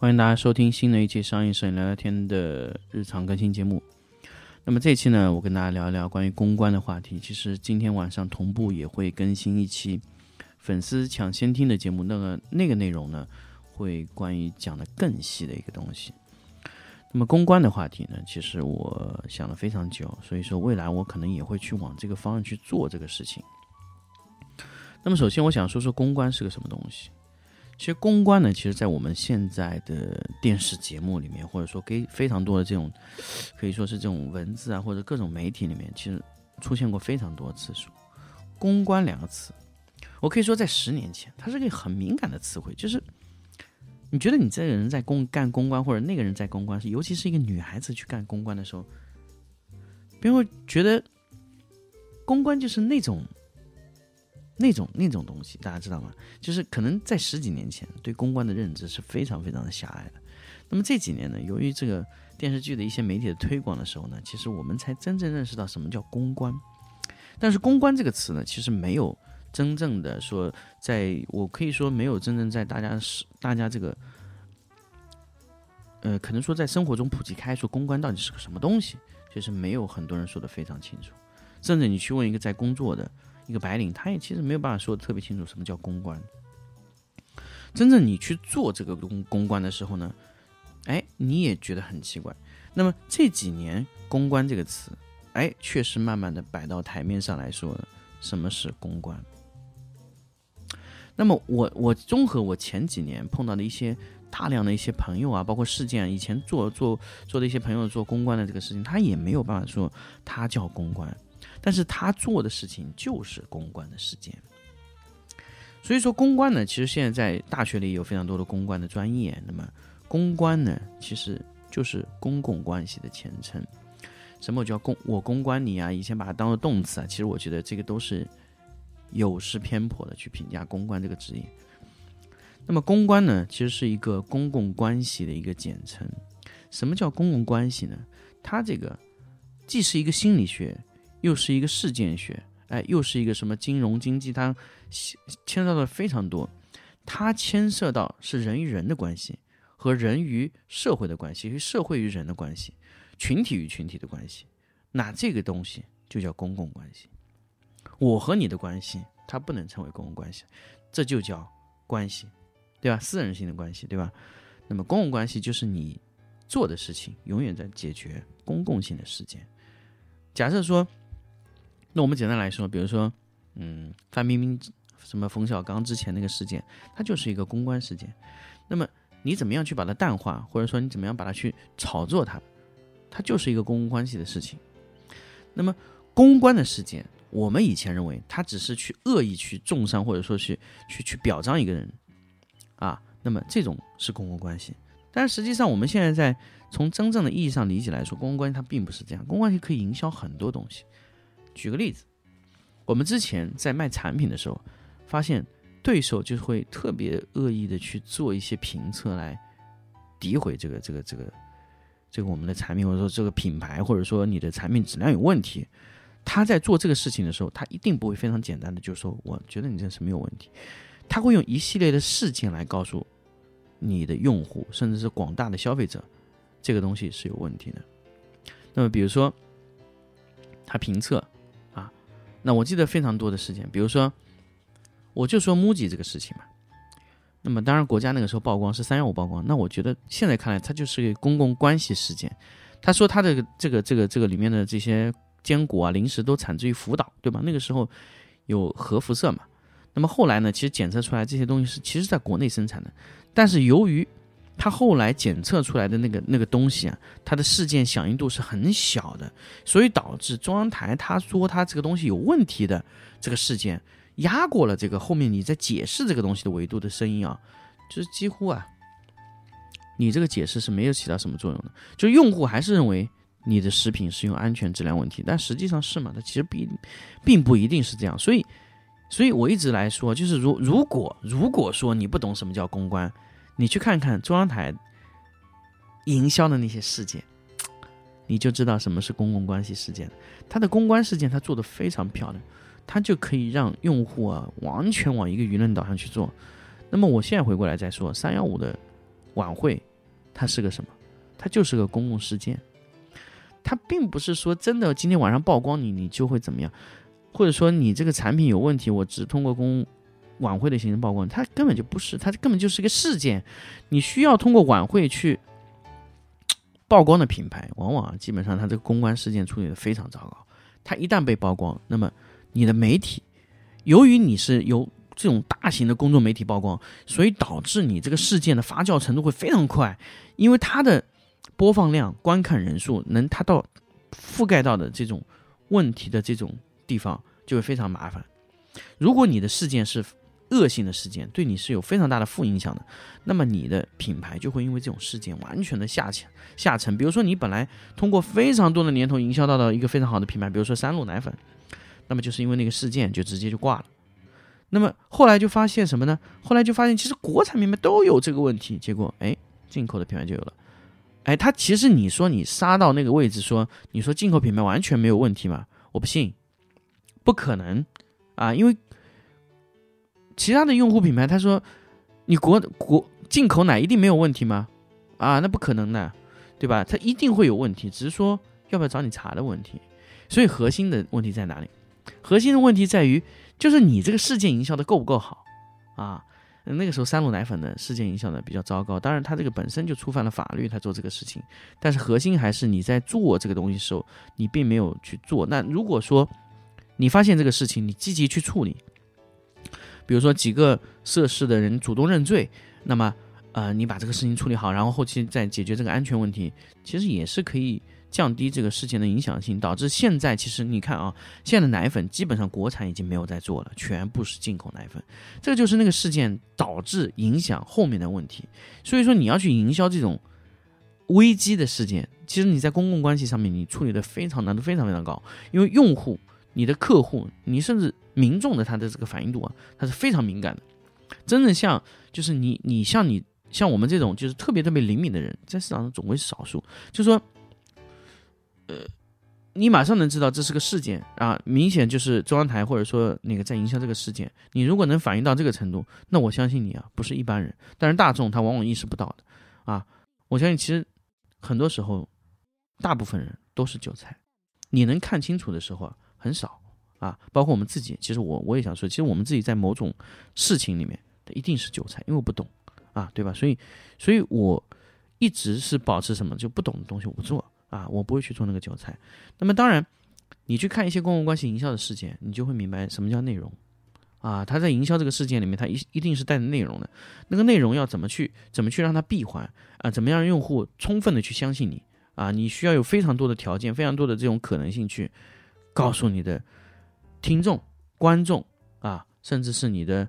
欢迎大家收听新的一期商业摄影聊聊天的日常更新节目。那么这期呢，我跟大家聊一聊关于公关的话题。其实今天晚上同步也会更新一期。粉丝抢先听的节目，那个那个内容呢，会关于讲的更细的一个东西。那么公关的话题呢，其实我想了非常久，所以说未来我可能也会去往这个方向去做这个事情。那么首先我想说说公关是个什么东西。其实公关呢，其实在我们现在的电视节目里面，或者说给非常多的这种可以说是这种文字啊，或者各种媒体里面，其实出现过非常多次数。公关两个词。我可以说，在十年前，它是个很敏感的词汇。就是你觉得你这个人在公干公关，或者那个人在公关，尤其是一个女孩子去干公关的时候，别人会觉得公关就是那种、那种、那种东西。大家知道吗？就是可能在十几年前，对公关的认知是非常非常的狭隘的。那么这几年呢，由于这个电视剧的一些媒体的推广的时候呢，其实我们才真正认识到什么叫公关。但是“公关”这个词呢，其实没有。真正的说，在我可以说没有真正在大家是大家这个，呃，可能说在生活中普及开说公关到底是个什么东西，其实没有很多人说的非常清楚。甚至你去问一个在工作的一个白领，他也其实没有办法说的特别清楚什么叫公关。真正你去做这个公公关的时候呢，哎，你也觉得很奇怪。那么这几年“公关”这个词，哎，确实慢慢的摆到台面上来说，什么是公关？那么我我综合我前几年碰到的一些大量的一些朋友啊，包括事件，以前做做做的一些朋友做公关的这个事情，他也没有办法说他叫公关，但是他做的事情就是公关的事件。所以说公关呢，其实现在在大学里有非常多的公关的专业。那么公关呢，其实就是公共关系的前称。什么叫公我公关你啊？以前把它当做动词啊，其实我觉得这个都是。有失偏颇的去评价公关这个职业。那么公关呢，其实是一个公共关系的一个简称。什么叫公共关系呢？它这个既是一个心理学，又是一个事件学，哎，又是一个什么金融经济，它牵涉到非常多。它牵涉到是人与人的关系，和人与社会的关系，与社会与人的关系，群体与群体的关系。那这个东西就叫公共关系。我和你的关系，它不能称为公共关系，这就叫关系，对吧？私人性的关系，对吧？那么公共关系就是你做的事情永远在解决公共性的事件。假设说，那我们简单来说，比如说，嗯，范冰冰什么冯小刚之前那个事件，它就是一个公关事件。那么你怎么样去把它淡化，或者说你怎么样把它去炒作它，它就是一个公共关系的事情。那么公关的事件。我们以前认为它只是去恶意去重伤，或者说去去去表彰一个人，啊，那么这种是公共关系。但实际上，我们现在在从真正的意义上理解来说，公共关系它并不是这样。公共关系可以营销很多东西。举个例子，我们之前在卖产品的时候，发现对手就会特别恶意的去做一些评测来诋毁这个这个这个这个我们的产品，或者说这个品牌，或者说你的产品质量有问题。他在做这个事情的时候，他一定不会非常简单的就说：“我觉得你这是没有问题。”他会用一系列的事件来告诉你的用户，甚至是广大的消费者，这个东西是有问题的。那么，比如说他评测，那我记得非常多的事件，比如说我就说 MUJI 这个事情嘛。那么，当然国家那个时候曝光是三幺五曝光，那我觉得现在看来，它就是个公共关系事件。他说他的这个这个这个里面的这些。坚果啊，零食都产自于福岛，对吧？那个时候有核辐射嘛。那么后来呢，其实检测出来这些东西是其实在国内生产的，但是由于它后来检测出来的那个那个东西啊，它的事件响应度是很小的，所以导致中央台他说他这个东西有问题的这个事件压过了这个后面你在解释这个东西的维度的声音啊，就是几乎啊，你这个解释是没有起到什么作用的，就用户还是认为你的食品是用安全质量问题，但实际上是嘛？它其实并并不一定是这样，所以，所以我一直来说，就是如如果如果说你不懂什么叫公关。你去看看中央台营销的那些事件，你就知道什么是公共关系事件。它的公关事件，它做的非常漂亮，它就可以让用户啊完全往一个舆论导向去做。那么我现在回过来再说，三幺五的晚会，它是个什么？它就是个公共事件，它并不是说真的今天晚上曝光你，你就会怎么样，或者说你这个产品有问题，我只通过公。晚会的形成曝光，它根本就不是，它根本就是一个事件。你需要通过晚会去曝光的品牌，往往基本上它这个公关事件处理的非常糟糕。它一旦被曝光，那么你的媒体，由于你是由这种大型的公众媒体曝光，所以导致你这个事件的发酵程度会非常快，因为它的播放量、观看人数能它到覆盖到的这种问题的这种地方就会非常麻烦。如果你的事件是恶性的事件对你是有非常大的负影响的，那么你的品牌就会因为这种事件完全的下潜下沉。比如说，你本来通过非常多的年头营销到的一个非常好的品牌，比如说三鹿奶粉，那么就是因为那个事件就直接就挂了。那么后来就发现什么呢？后来就发现其实国产品牌都有这个问题，结果哎，进口的品牌就有了。哎，它其实你说你杀到那个位置，说你说进口品牌完全没有问题吗？我不信，不可能啊，因为。其他的用户品牌，他说：“你国国进口奶一定没有问题吗？啊，那不可能的，对吧？它一定会有问题，只是说要不要找你查的问题。所以核心的问题在哪里？核心的问题在于，就是你这个事件营销的够不够好啊？那个时候三鹿奶粉的事件营销的比较糟糕，当然它这个本身就触犯了法律，它做这个事情。但是核心还是你在做这个东西时候，你并没有去做。那如果说你发现这个事情，你积极去处理。”比如说几个涉事的人主动认罪，那么，呃，你把这个事情处理好，然后后期再解决这个安全问题，其实也是可以降低这个事件的影响性，导致现在其实你看啊，现在的奶粉基本上国产已经没有在做了，全部是进口奶粉，这个就是那个事件导致影响后面的问题。所以说你要去营销这种危机的事件，其实你在公共关系上面你处理的非常难度非常非常高，因为用户。你的客户，你甚至民众的他的这个反应度啊，他是非常敏感的。真正像就是你，你像你像我们这种就是特别特别灵敏的人，在市场上总归是少数。就说，呃，你马上能知道这是个事件啊，明显就是中央台或者说那个在营销这个事件。你如果能反应到这个程度，那我相信你啊，不是一般人。但是大众他往往意识不到的啊。我相信其实很多时候，大部分人都是韭菜。你能看清楚的时候啊。很少啊，包括我们自己，其实我我也想说，其实我们自己在某种事情里面，一定是韭菜，因为我不懂啊，对吧？所以，所以我一直是保持什么，就不懂的东西我不做啊，我不会去做那个韭菜。那么，当然，你去看一些公共关系营销的事件，你就会明白什么叫内容啊。他在营销这个事件里面，他一一定是带着内容的，那个内容要怎么去怎么去让它闭环啊？怎么样让用户充分的去相信你啊？你需要有非常多的条件，非常多的这种可能性去。告诉你的听众、观众啊，甚至是你的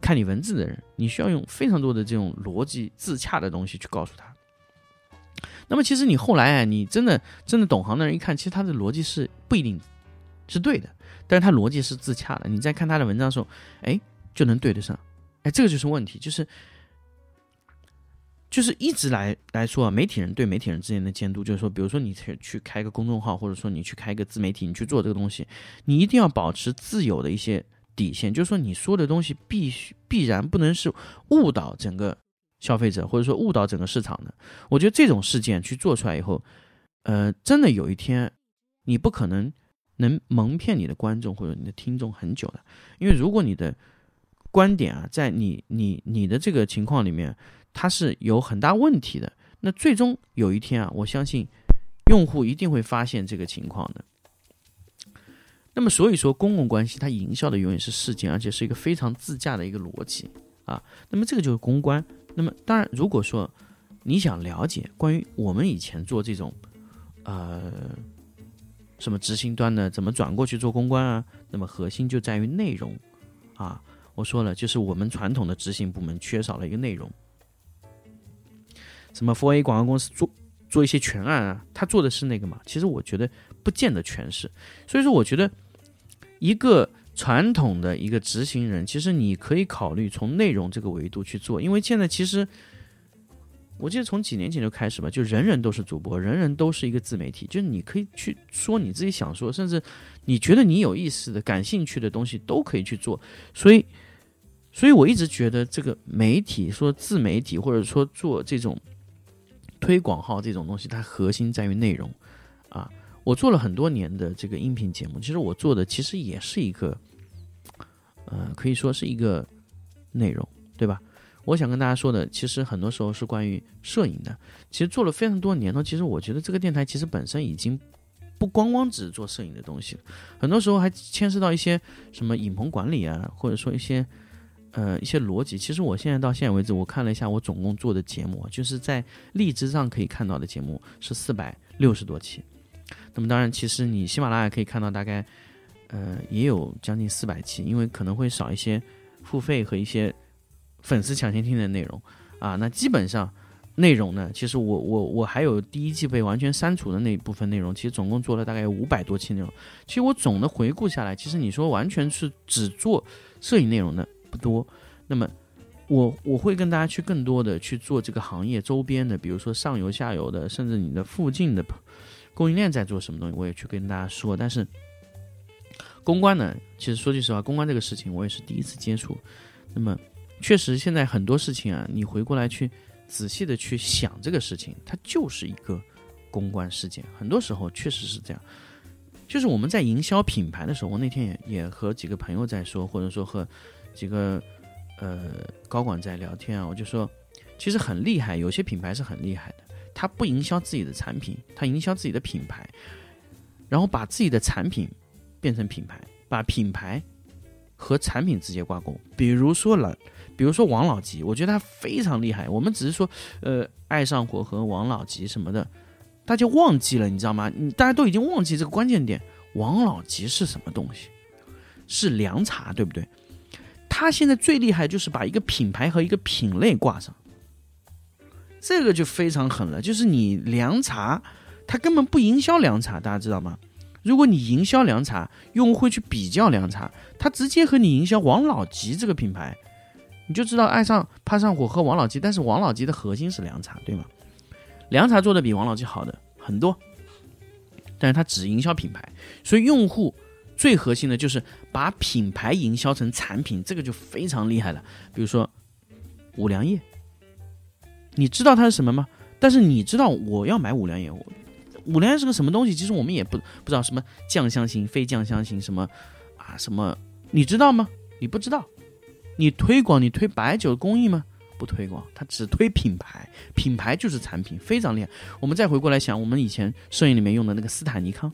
看你文字的人，你需要用非常多的这种逻辑自洽的东西去告诉他。那么，其实你后来啊，你真的真的懂行的人一看，其实他的逻辑是不一定是对的，但是他逻辑是自洽的。你在看他的文章的时候，哎，就能对得上。哎，这个就是问题，就是。就是一直来来说啊，媒体人对媒体人之间的监督，就是说，比如说你去去开个公众号，或者说你去开一个自媒体，你去做这个东西，你一定要保持自有的一些底线，就是说你说的东西必须必然不能是误导整个消费者，或者说误导整个市场的。我觉得这种事件去做出来以后，呃，真的有一天你不可能能蒙骗你的观众或者你的听众很久的，因为如果你的观点啊，在你你你的这个情况里面。它是有很大问题的。那最终有一天啊，我相信用户一定会发现这个情况的。那么，所以说公共关系它营销的永远是事件，而且是一个非常自驾的一个逻辑啊。那么这个就是公关。那么当然，如果说你想了解关于我们以前做这种，呃，什么执行端的怎么转过去做公关啊？那么核心就在于内容啊。我说了，就是我们传统的执行部门缺少了一个内容。什么 fa 广告公司做做一些全案啊，他做的是那个嘛？其实我觉得不见得全是。所以说，我觉得一个。传统的一个执行人，其实你可以考虑从内容这个维度去做，因为现在其实，我记得从几年前就开始吧，就人人都是主播，人人都是一个自媒体，就是你可以去说你自己想说，甚至你觉得你有意思的、感兴趣的东西都可以去做。所以，所以我一直觉得这个媒体说自媒体，或者说做这种推广号这种东西，它核心在于内容啊。我做了很多年的这个音频节目，其实我做的其实也是一个。呃，可以说是一个内容，对吧？我想跟大家说的，其实很多时候是关于摄影的。其实做了非常多年了，其实我觉得这个电台其实本身已经不光光只是做摄影的东西，很多时候还牵涉到一些什么影棚管理啊，或者说一些呃一些逻辑。其实我现在到现在为止，我看了一下我总共做的节目，就是在荔枝上可以看到的节目是四百六十多期。那么当然，其实你喜马拉雅可以看到大概。呃，也有将近四百期，因为可能会少一些付费和一些粉丝抢先听的内容啊。那基本上内容呢，其实我我我还有第一季被完全删除的那一部分内容，其实总共做了大概五百多期内容。其实我总的回顾下来，其实你说完全是只做摄影内容的不多。那么我我会跟大家去更多的去做这个行业周边的，比如说上游、下游的，甚至你的附近的供应链在做什么东西，我也去跟大家说。但是。公关呢，其实说句实话，公关这个事情我也是第一次接触。那么，确实现在很多事情啊，你回过来去仔细的去想这个事情，它就是一个公关事件。很多时候确实是这样。就是我们在营销品牌的时候，我那天也也和几个朋友在说，或者说和几个呃高管在聊天啊，我就说，其实很厉害，有些品牌是很厉害的，他不营销自己的产品，他营销自己的品牌，然后把自己的产品。变成品牌，把品牌和产品直接挂钩。比如说了，比如说王老吉，我觉得他非常厉害。我们只是说，呃，爱上火和王老吉什么的，大家忘记了，你知道吗？你大家都已经忘记这个关键点。王老吉是什么东西？是凉茶，对不对？他现在最厉害就是把一个品牌和一个品类挂上，这个就非常狠了。就是你凉茶，他根本不营销凉茶，大家知道吗？如果你营销凉茶，用户会去比较凉茶，他直接和你营销王老吉这个品牌，你就知道爱上怕上火喝王老吉，但是王老吉的核心是凉茶，对吗？凉茶做的比王老吉好的很多，但是他只营销品牌，所以用户最核心的就是把品牌营销成产品，这个就非常厉害了。比如说五粮液，你知道它是什么吗？但是你知道我要买五粮液，五粮液是个什么东西？其实我们也不不知道什么酱香型、非酱香型什么啊什么，你知道吗？你不知道。你推广你推白酒工艺吗？不推广，它只推品牌，品牌就是产品，非常厉害。我们再回过来想，我们以前摄影里面用的那个斯坦尼康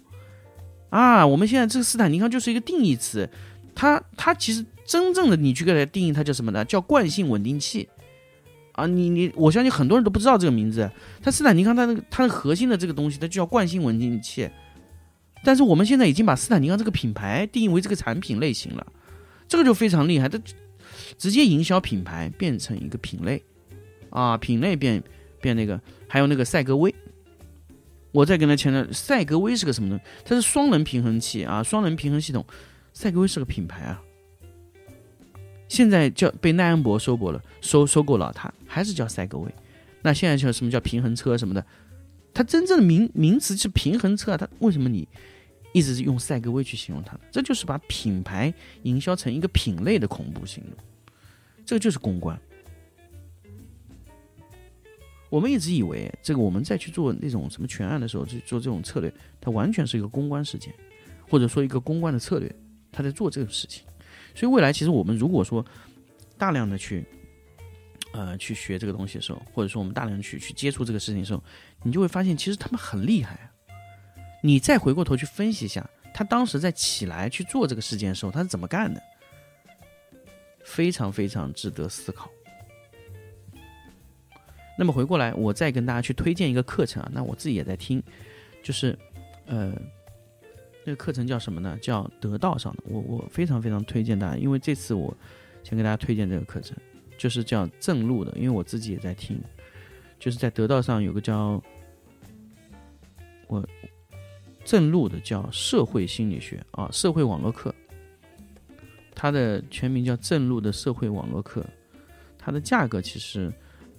啊，我们现在这个斯坦尼康就是一个定义词，它它其实真正的你去给它定义，它叫什么呢？叫惯性稳定器。啊，你你，我相信很多人都不知道这个名字。它斯坦尼康，它那个它的核心的这个东西，它就叫惯性稳定器。但是我们现在已经把斯坦尼康这个品牌定义为这个产品类型了，这个就非常厉害。它直接营销品牌变成一个品类，啊，品类变变那个，还有那个赛格威。我再跟他强调，赛格威是个什么东？它是双能平衡器啊，双能平衡系统。赛格威是个品牌啊。现在叫被奈恩博收购了，收收购了，它还是叫赛格威。那现在叫什么叫平衡车什么的？它真正的名名词是平衡车啊。它为什么你一直是用赛格威去形容它？这就是把品牌营销成一个品类的恐怖行为。这个就是公关。我们一直以为这个我们再去做那种什么全案的时候，去做这种策略，它完全是一个公关事件，或者说一个公关的策略，他在做这种事情。所以未来其实我们如果说大量的去呃去学这个东西的时候，或者说我们大量去去接触这个事情的时候，你就会发现其实他们很厉害。你再回过头去分析一下，他当时在起来去做这个事件的时候，他是怎么干的？非常非常值得思考。那么回过来，我再跟大家去推荐一个课程啊，那我自己也在听，就是呃，那个课程叫什么呢？叫得道上的。我我非常非常推荐大家，因为这次我先给大家推荐这个课程，就是叫正路的，因为我自己也在听，就是在得道上有个叫我正路的叫社会心理学啊，社会网络课，它的全名叫正路的社会网络课，它的价格其实。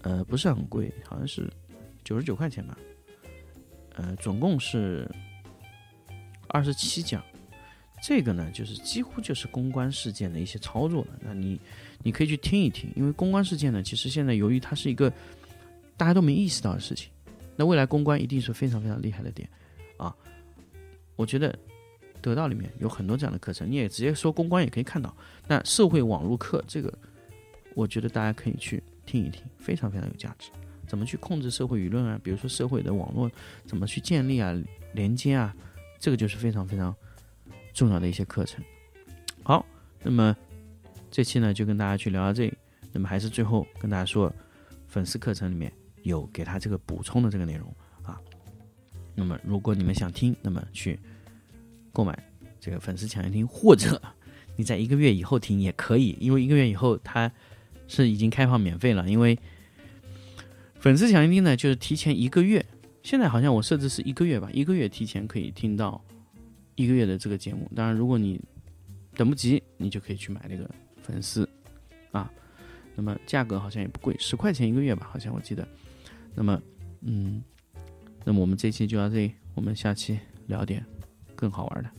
呃，不是很贵，好像是九十九块钱吧。呃，总共是二十七讲。这个呢，就是几乎就是公关事件的一些操作了。那你你可以去听一听，因为公关事件呢，其实现在由于它是一个大家都没意识到的事情，那未来公关一定是非常非常厉害的点啊。我觉得得到里面有很多这样的课程，你也直接说公关也可以看到。那社会网络课这个，我觉得大家可以去。听一听，非常非常有价值。怎么去控制社会舆论啊？比如说社会的网络怎么去建立啊、连接啊，这个就是非常非常重要的一些课程。好，那么这期呢就跟大家去聊到这里。那么还是最后跟大家说，粉丝课程里面有给他这个补充的这个内容啊。那么如果你们想听，那么去购买这个粉丝抢先听，或者你在一个月以后听也可以，因为一个月以后它。是已经开放免费了，因为粉丝抢先听呢，就是提前一个月。现在好像我设置是一个月吧，一个月提前可以听到一个月的这个节目。当然，如果你等不及，你就可以去买那个粉丝啊。那么价格好像也不贵，十块钱一个月吧，好像我记得。那么，嗯，那么我们这期就到这里，我们下期聊点更好玩的。